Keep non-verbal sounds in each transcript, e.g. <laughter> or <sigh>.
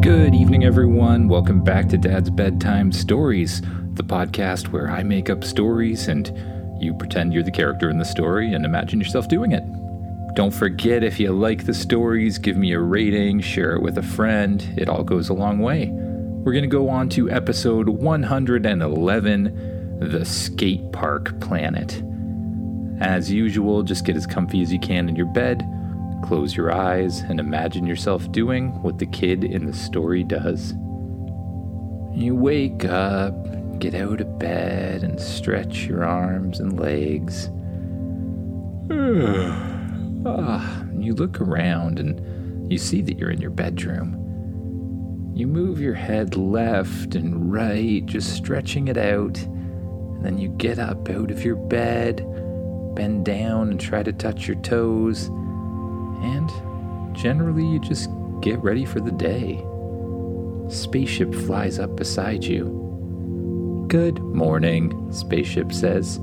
Good evening, everyone. Welcome back to Dad's Bedtime Stories, the podcast where I make up stories and you pretend you're the character in the story and imagine yourself doing it. Don't forget, if you like the stories, give me a rating, share it with a friend. It all goes a long way. We're going to go on to episode 111 The Skate Park Planet. As usual, just get as comfy as you can in your bed, close your eyes, and imagine yourself doing what the kid in the story does. You wake up, get out of bed, and stretch your arms and legs. <sighs> ah, you look around and you see that you're in your bedroom. You move your head left and right, just stretching it out, and then you get up out of your bed bend down and try to touch your toes, and generally you just get ready for the day. Spaceship flies up beside you. Good morning, Spaceship says.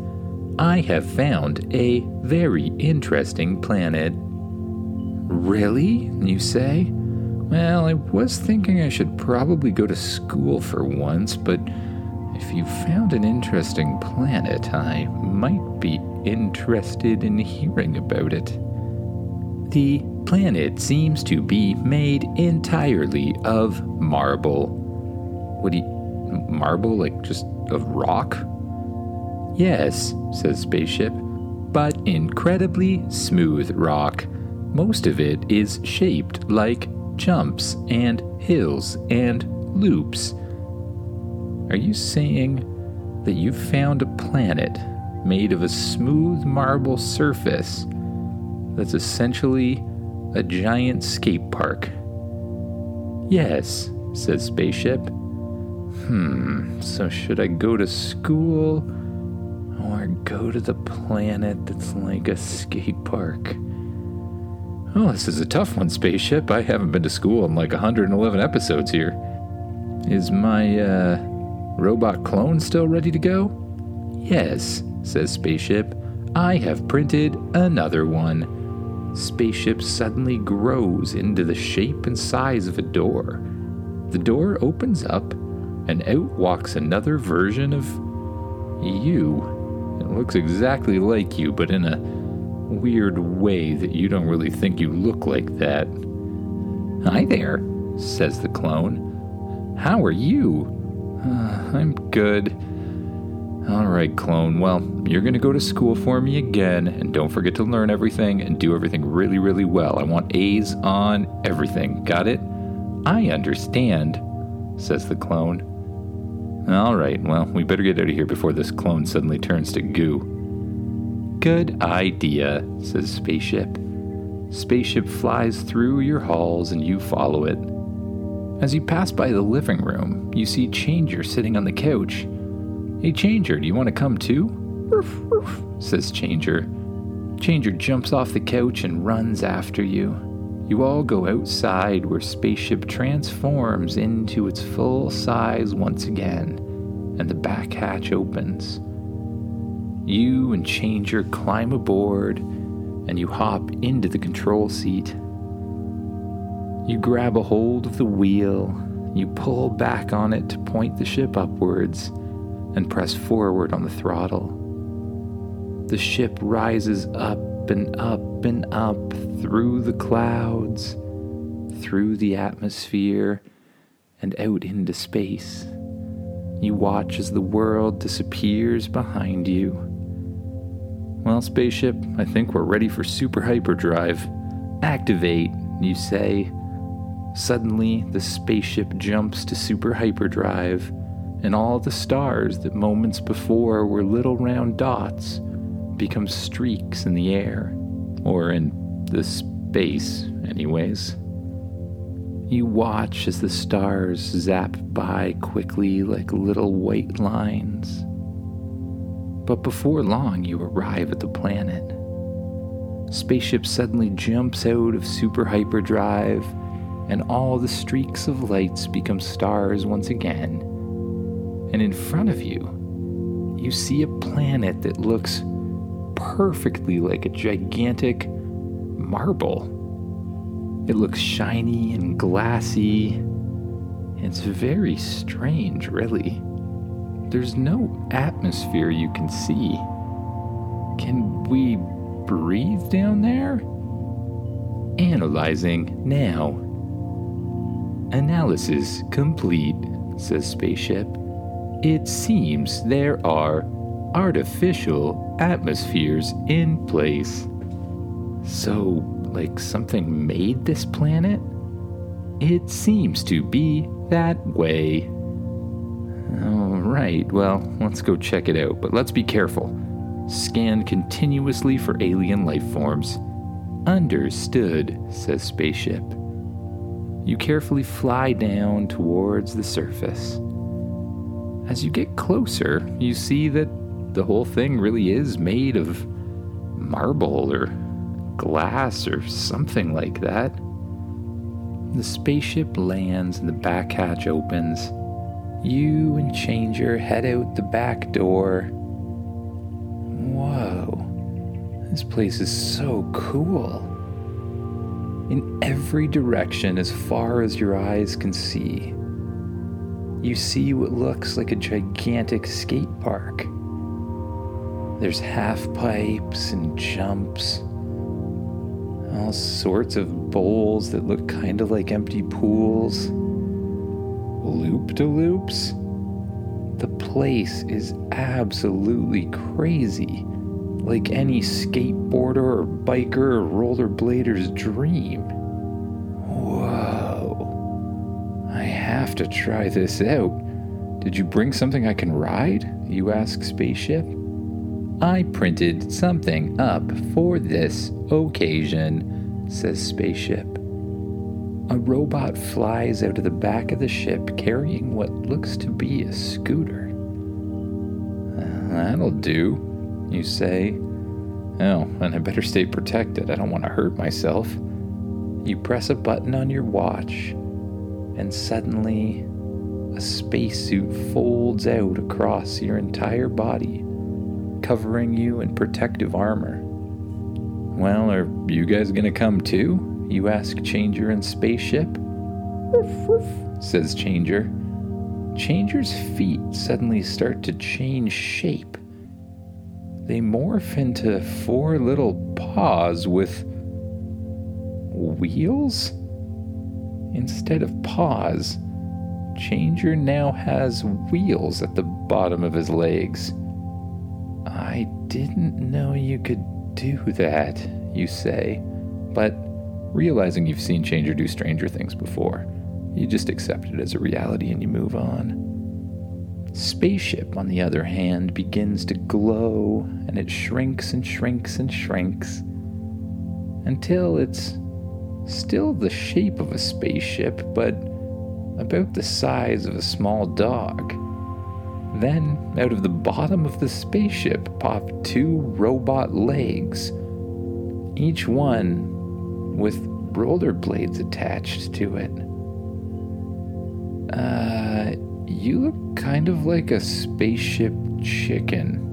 I have found a very interesting planet. Really? You say? Well, I was thinking I should probably go to school for once, but if you found an interesting planet, I might be interested in hearing about it. The planet seems to be made entirely of marble. What do you. marble? Like just of rock? Yes, says Spaceship, but incredibly smooth rock. Most of it is shaped like jumps and hills and loops. Are you saying that you found a planet made of a smooth marble surface that's essentially a giant skate park? Yes, says Spaceship. Hmm, so should I go to school or go to the planet that's like a skate park? Oh, this is a tough one, Spaceship. I haven't been to school in like 111 episodes here. Is my, uh, Robot clone still ready to go? Yes, says Spaceship. I have printed another one. Spaceship suddenly grows into the shape and size of a door. The door opens up, and out walks another version of you. It looks exactly like you, but in a weird way that you don't really think you look like that. Hi there, says the clone. How are you? Uh, I'm good. All right, clone. Well, you're going to go to school for me again, and don't forget to learn everything and do everything really, really well. I want A's on everything. Got it? I understand, says the clone. All right, well, we better get out of here before this clone suddenly turns to goo. Good idea, says Spaceship. Spaceship flies through your halls and you follow it. As you pass by the living room, you see Changer sitting on the couch. Hey, Changer, do you want to come too? Says Changer. Changer jumps off the couch and runs after you. You all go outside where Spaceship transforms into its full size once again, and the back hatch opens. You and Changer climb aboard, and you hop into the control seat. You grab a hold of the wheel, you pull back on it to point the ship upwards, and press forward on the throttle. The ship rises up and up and up through the clouds, through the atmosphere, and out into space. You watch as the world disappears behind you. Well, spaceship, I think we're ready for super hyperdrive. Activate, you say, Suddenly, the spaceship jumps to super hyperdrive, and all the stars that moments before were little round dots become streaks in the air, or in the space, anyways. You watch as the stars zap by quickly like little white lines. But before long, you arrive at the planet. Spaceship suddenly jumps out of super hyperdrive and all the streaks of lights become stars once again. And in front of you, you see a planet that looks perfectly like a gigantic marble. It looks shiny and glassy, It's very strange, really. There's no atmosphere you can see. Can we breathe down there? Analyzing now. Analysis complete, says Spaceship. It seems there are artificial atmospheres in place. So, like something made this planet? It seems to be that way. Alright, well, let's go check it out, but let's be careful. Scan continuously for alien life forms. Understood, says Spaceship. You carefully fly down towards the surface. As you get closer, you see that the whole thing really is made of marble or glass or something like that. The spaceship lands and the back hatch opens. You and Changer head out the back door. Whoa, this place is so cool. In every direction, as far as your eyes can see, you see what looks like a gigantic skate park. There's half pipes and jumps all sorts of bowls that look kind of like empty pools, loop de loops. The place is absolutely crazy, like any skateboarder or biker or rollerblader's dream. Have to try this out. Did you bring something I can ride? You ask Spaceship. I printed something up for this occasion, says Spaceship. A robot flies out of the back of the ship carrying what looks to be a scooter. That'll do, you say. Oh, and I better stay protected. I don't want to hurt myself. You press a button on your watch, and suddenly a spacesuit folds out across your entire body covering you in protective armor. Well, are you guys gonna come too? You ask Changer and Spaceship. Woof, woof, says Changer. Changer's feet suddenly start to change shape. They morph into four little paws with wheels? Instead of paws, Changer now has wheels at the bottom of his legs. I didn't know you could do that, you say, but realizing you've seen Changer do stranger things before, you just accept it as a reality and you move on. Spaceship, on the other hand, begins to glow and it shrinks and shrinks and shrinks until it's still the shape of a spaceship, but about the size of a small dog. Then, out of the bottom of the spaceship popped two robot legs, each one with rollerblades attached to it. Uh, you look kind of like a spaceship chicken,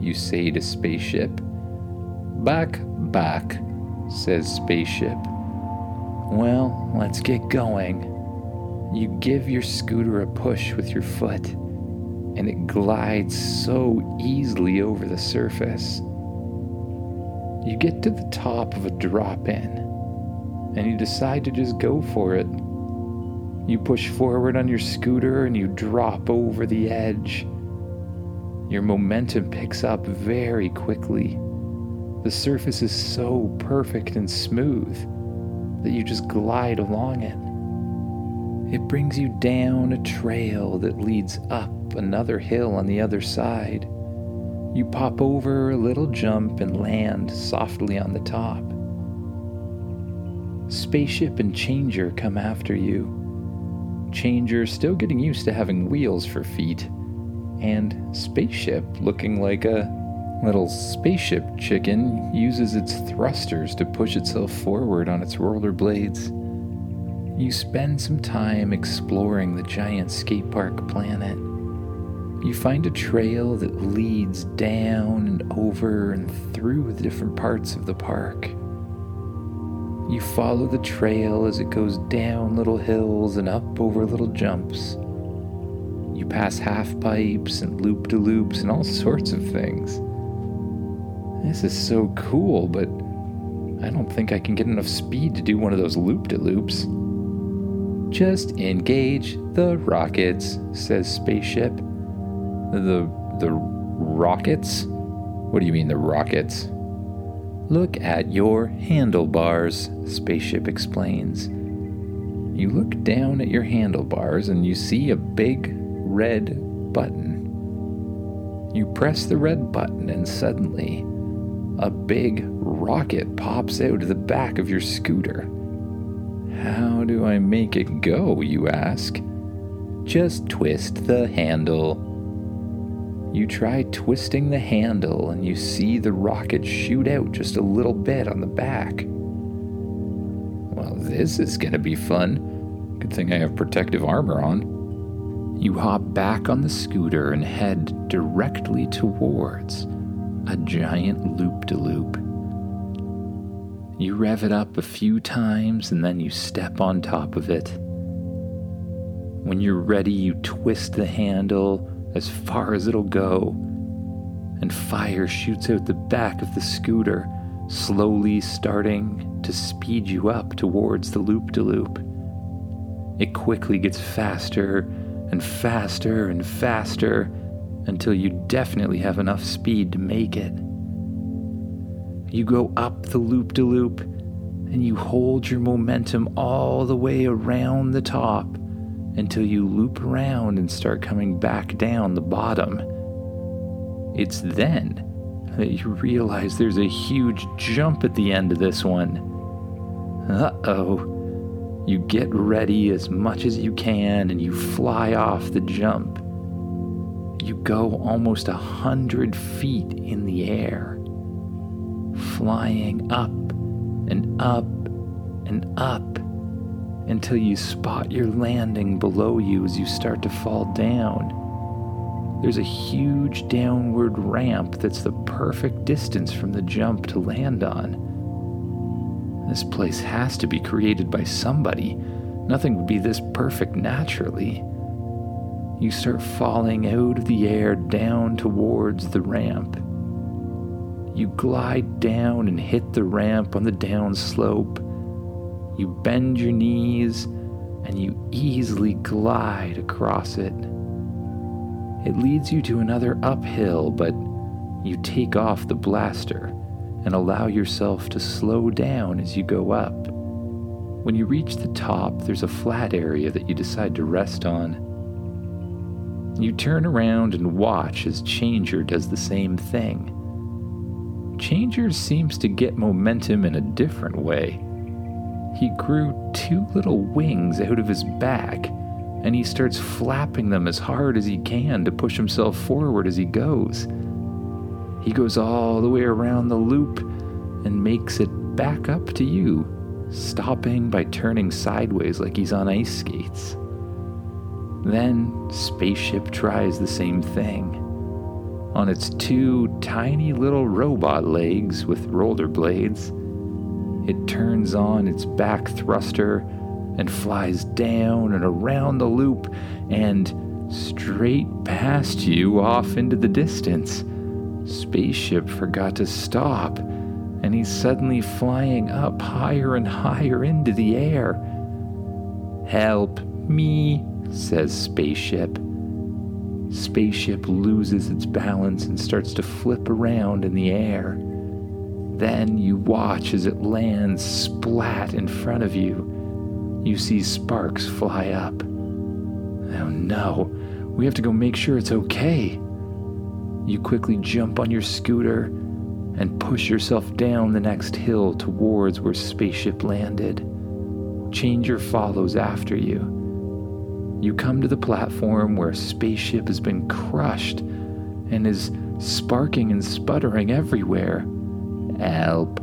you say to Spaceship. Back, back, says Spaceship. Well, let's get going. You give your scooter a push with your foot and it glides so easily over the surface. You get to the top of a drop in, and you decide to just go for it. You push forward on your scooter and you drop over the edge. Your momentum picks up very quickly. The surface is so perfect and smooth that you just glide along it. It brings you down a trail that leads up another hill on the other side. You pop over a little jump and land softly on the top. Spaceship and Changer come after you. Changer still getting used to having wheels for feet, and Spaceship looking like a little spaceship chicken uses its thrusters to push itself forward on its rollerblades. You spend some time exploring the giant skate park planet. You find a trail that leads down and over and through the different parts of the park. You follow the trail as it goes down little hills and up over little jumps. You pass half pipes and loop de loops and all sorts of things. This is so cool, but I don't think I can get enough speed to do one of those loop de loops. Just engage the rockets, says Spaceship. The the rockets? What do you mean the rockets? Look at your handlebars, Spaceship explains. You look down at your handlebars and you see a big red button. You press the red button and suddenly a big rocket pops out of the back of your scooter. How do I make it go, you ask? Just twist the handle. You try twisting the handle and you see the rocket shoot out just a little bit on the back. Well, this is gonna be fun. Good thing I have protective armor on. You hop back on the scooter and head directly towards a giant loop de loop. You rev it up a few times and then you step on top of it. When you're ready, you twist the handle as far as it'll go, and fire shoots out the back of the scooter, slowly starting to speed you up towards the loop de loop. It quickly gets faster and faster and faster until you definitely have enough speed to make it. You go up the loop de loop and you hold your momentum all the way around the top until you loop around and start coming back down the bottom. It's then that you realize there's a huge jump at the end of this one. Uh oh. You get ready as much as you can and you fly off the jump. You go almost a hundred feet in the air flying up and up and up until you spot your landing below you as you start to fall down. There's a huge downward ramp that's the perfect distance from the jump to land on. This place has to be created by somebody. Nothing would be this perfect naturally. You start falling out of the air down towards the ramp. You glide down and hit the ramp on the down slope. You bend your knees and you easily glide across it. It leads you to another uphill, but you take off the blaster and allow yourself to slow down as you go up. When you reach the top, there's a flat area that you decide to rest on. You turn around and watch as Changer does the same thing. Changer seems to get momentum in a different way. He grew two little wings out of his back, and he starts flapping them as hard as he can to push himself forward as he goes. He goes all the way around the loop and makes it back up to you, stopping by turning sideways like he's on ice skates. Then, Spaceship tries the same thing on its two tiny little robot legs with roller blades. It turns on its back thruster and flies down and around the loop and straight past you off into the distance. Spaceship forgot to stop, and he's suddenly flying up higher and higher into the air. Help me, says Spaceship. Spaceship loses its balance and starts to flip around in the air. Then you watch as it lands splat in front of you. You see sparks fly up. Oh no, we have to go make sure it's okay. You quickly jump on your scooter and push yourself down the next hill towards where Spaceship landed. Changer follows after you. You come to the platform where a spaceship has been crushed and is sparking and sputtering everywhere. Help,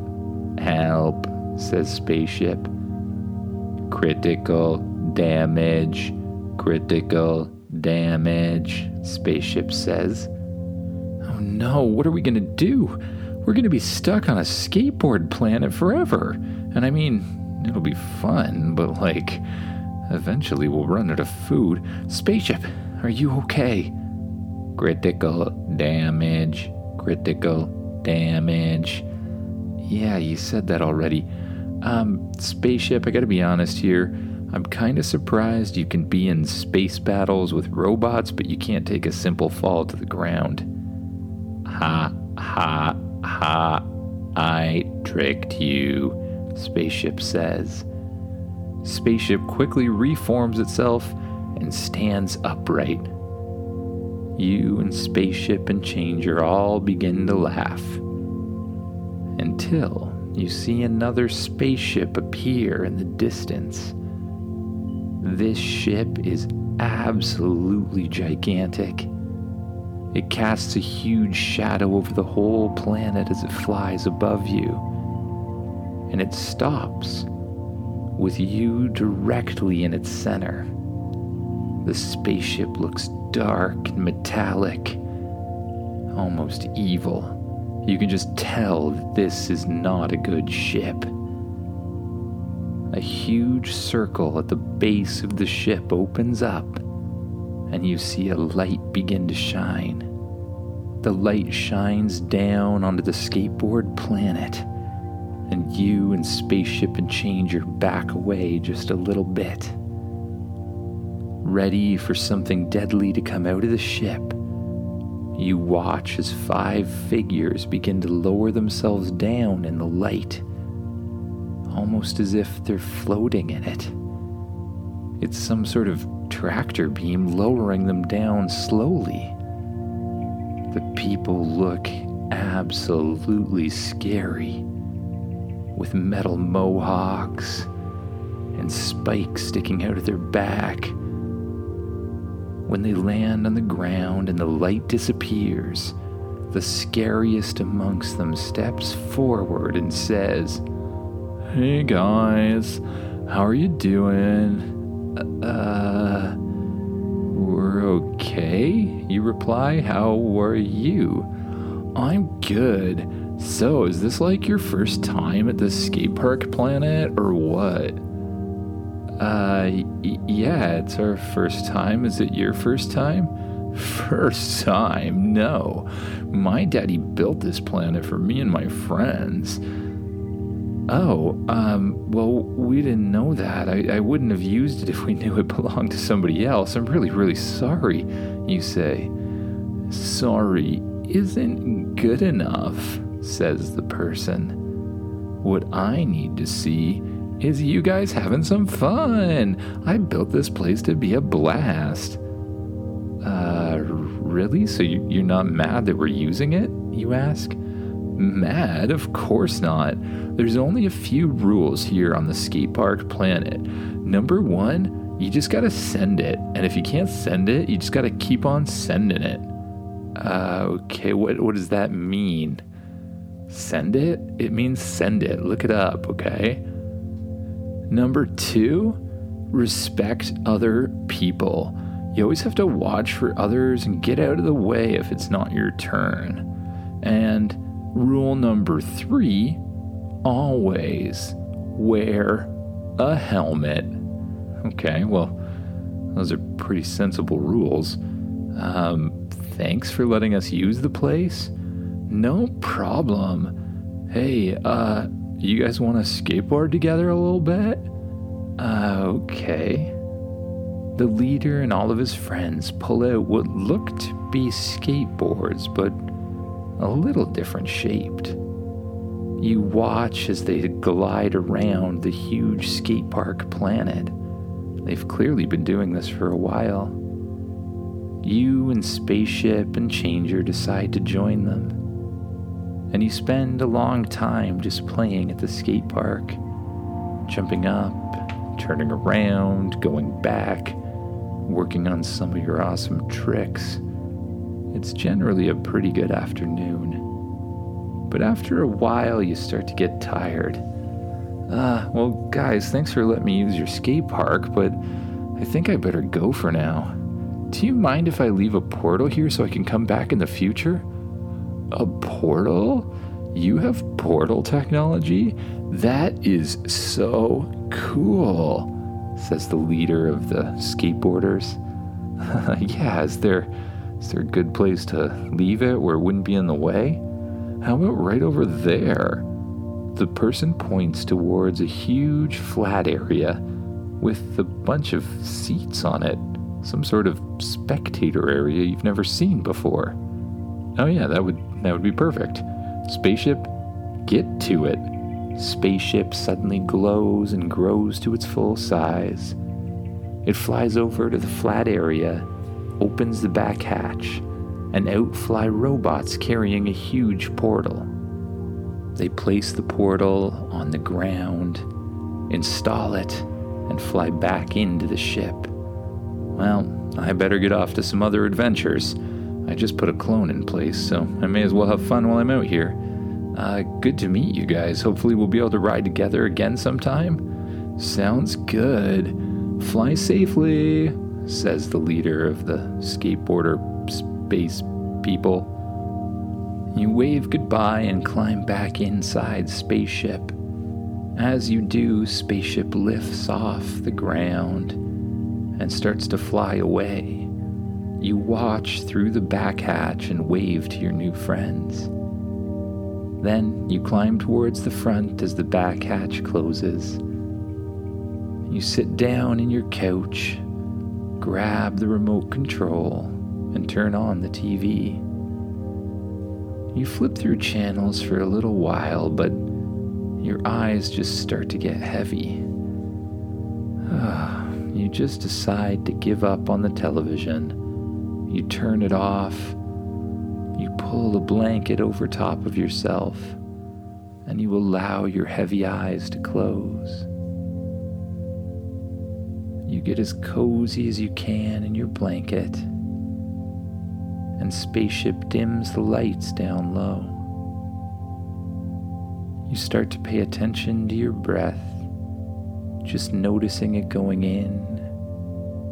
help, says Spaceship. Critical damage, critical damage, Spaceship says. Oh no, what are we gonna do? We're gonna be stuck on a skateboard planet forever, And I mean, it'll be fun, but like, eventually we'll run out of food. Spaceship, are you okay? Critical damage. Critical damage. Yeah, you said that already. Um, spaceship, I gotta be honest here. I'm kinda surprised you can be in space battles with robots, but you can't take a simple fall to the ground. Ha, ha, ha. I tricked you, Spaceship says. Spaceship quickly reforms itself and stands upright. You and Spaceship and Changer all begin to laugh. Until you see another spaceship appear in the distance. This ship is absolutely gigantic. It casts a huge shadow over the whole planet as it flies above you. And it stops with you directly in its center. The spaceship looks dark and metallic, almost evil. You can just tell that this is not a good ship. A huge circle at the base of the ship opens up, and you see a light begin to shine. The light shines down onto the skateboard planet, and you and Spaceship and Changer back away just a little bit. Ready for something deadly to come out of the ship, you watch as five figures begin to lower themselves down in the light, almost as if they're floating in it. It's some sort of tractor beam lowering them down slowly. The people look absolutely scary, with metal mohawks and spikes sticking out of their back when they land on the ground and the light disappears, the scariest amongst them steps forward and says, Hey guys, how are you doing? Uh, we're okay, you reply. How are you? I'm good. So, is this like your first time at the skate park planet or what? Uh, y- yeah, it's our first time. Is it your first time? <laughs> First time? No. My daddy built this planet for me and my friends. Oh, um, well, we didn't know that. I, I wouldn't have used it if we <laughs> knew it belonged to somebody else. I'm really, really sorry, you say. Sorry isn't good enough, says the person. What I need to see is you guys having some fun. I built this place to be a blast. Uh, really? So you, you're not mad that we're using it? You ask. Mad? Of course not. There's only a few rules here on the skate park planet. Number one, you just gotta send it. And if you can't send it, you just gotta keep on sending it. Uh, okay, what, what does that mean? Send it? It means send it. Look it up, okay? Number two, respect other people. You always have to watch for others and get out of the way if it's not your turn. And rule number three, always wear a helmet. Okay, well, those are pretty sensible rules. Um, thanks for letting us use the place. No problem. Hey, uh, you guys want to skateboard together a little bit? Uh, okay. The leader and all of his friends pull out what looked to be skateboards, but a little different shaped. You watch as they glide around the huge skate park planet. They've clearly been doing this for a while. You and Spaceship and Changer decide to join them and you spend a long time just playing at the skate park, jumping up, turning around, going back, working on some of your awesome tricks. It's generally a pretty good afternoon. But after a while, you start to get tired. Ah, uh, well, guys, thanks for letting me use your skate park, but I think I better go for now. Do you mind if I leave a portal here so I can come back in the future? A portal? You have portal technology? That is so cool, says the leader of the skateboarders. <laughs> yeah, is there is there a good place to leave it where it wouldn't be in the way? How about right over there? The person points towards a huge flat area with a bunch of seats on it, some sort of spectator area you've never seen before. Oh yeah, that would that would be perfect. Spaceship, get to it. Spaceship suddenly glows and grows to its full size. It flies over to the flat area, opens the back hatch, and out fly robots carrying a huge portal. They place the portal on the ground, install it, and fly back into the ship. Well, I better get off to some other adventures. I just put a clone in place, so I may as well have fun while I'm out here. Uh, good to meet you guys. Hopefully, we'll be able to ride together again sometime. Sounds good. Fly safely, says the leader of the skateboarder space people. You wave goodbye and climb back inside spaceship. As you do, spaceship lifts off the ground and starts to fly away. You watch through the back hatch and wave to your new friends. Then you climb towards the front as the back hatch closes. You sit down in your couch, grab the remote control, and turn on the TV. You flip through channels for a little while, but your eyes just start to get heavy. <sighs> you just decide to give up on the television you turn it off. You pull the blanket over top of yourself, and you allow your heavy eyes to close. You get as cozy as you can in your blanket, and Spaceship dims the lights down low. You start to pay attention to your breath, just noticing it going in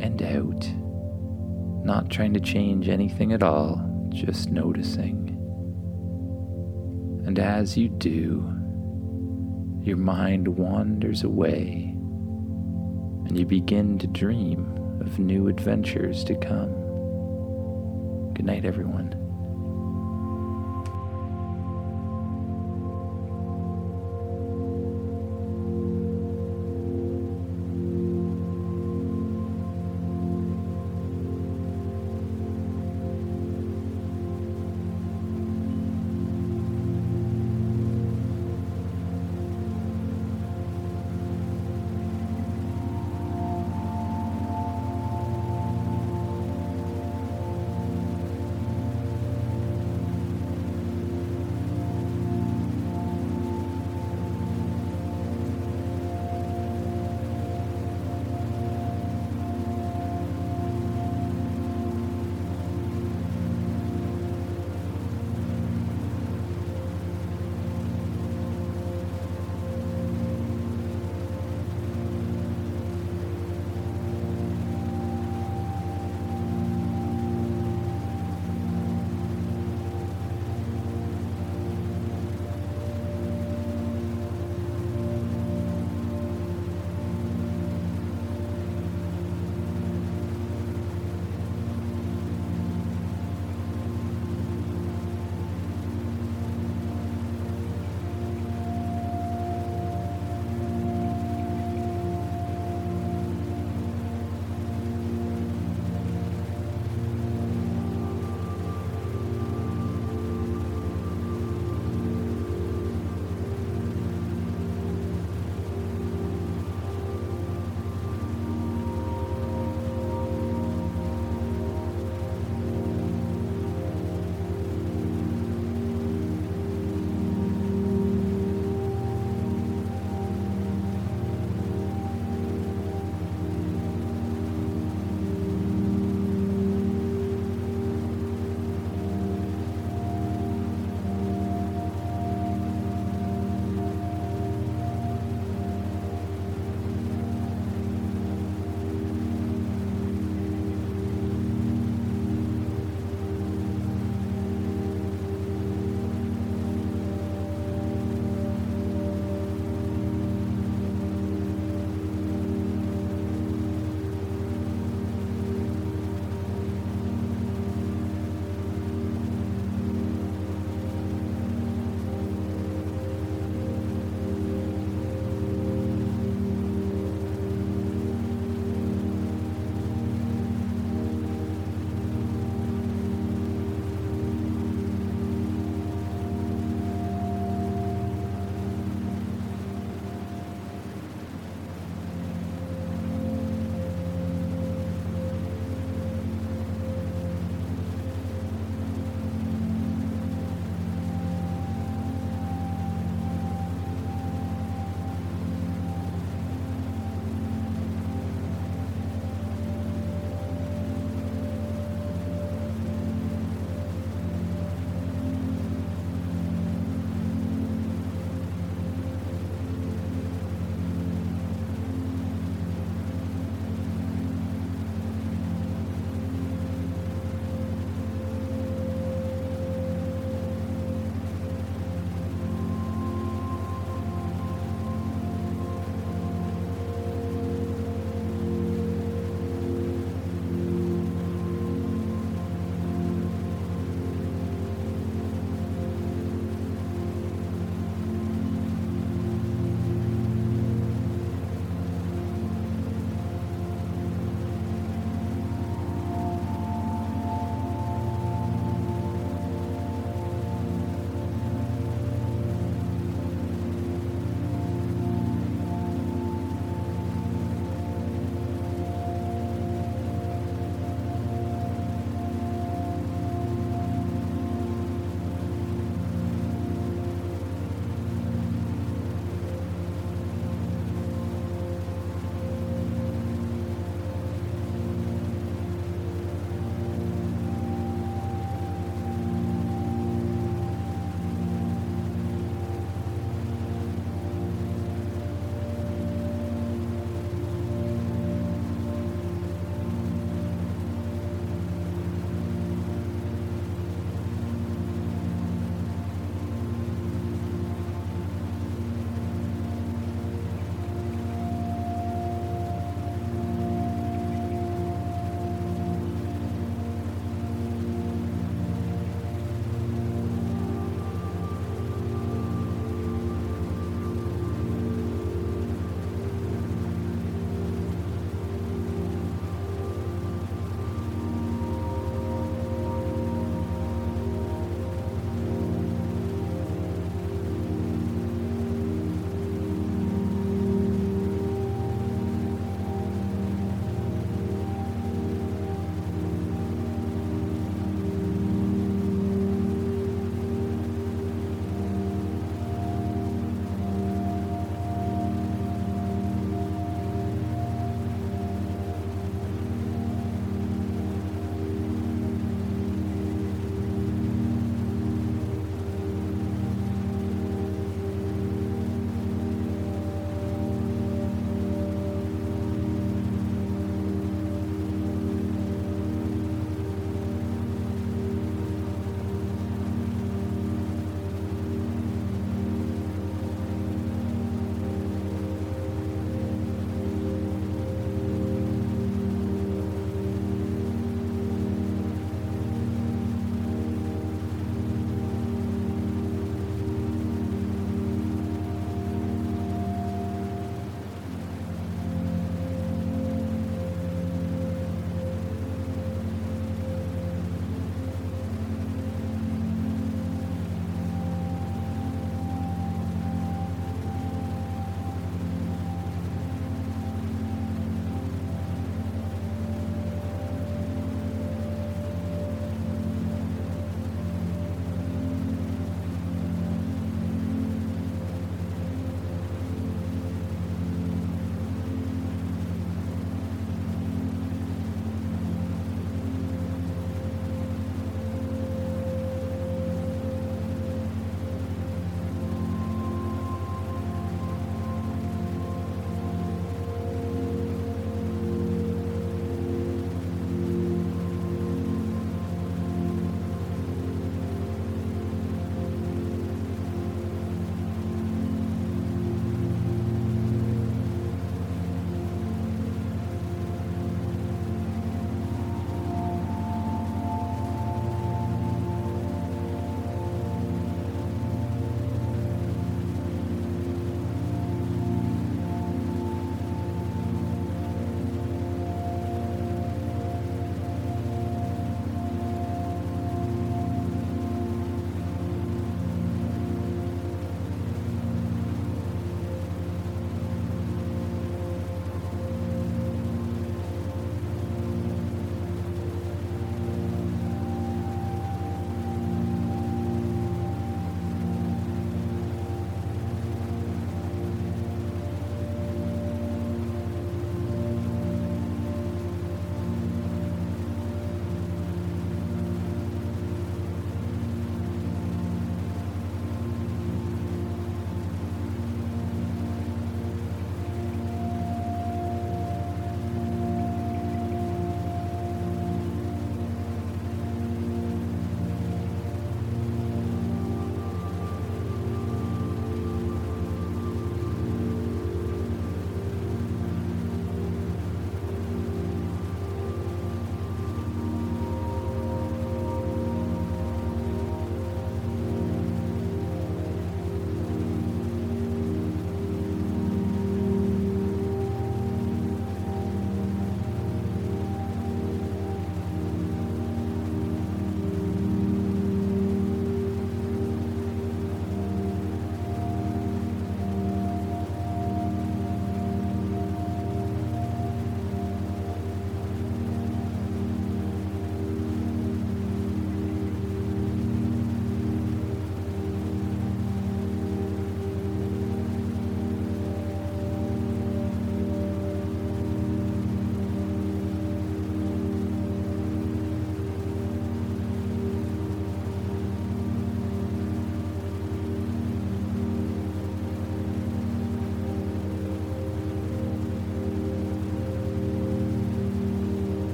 and out not trying to change anything at all, just noticing. And as you do, your mind wanders away and you begin to dream of new adventures to come. Good night, everyone.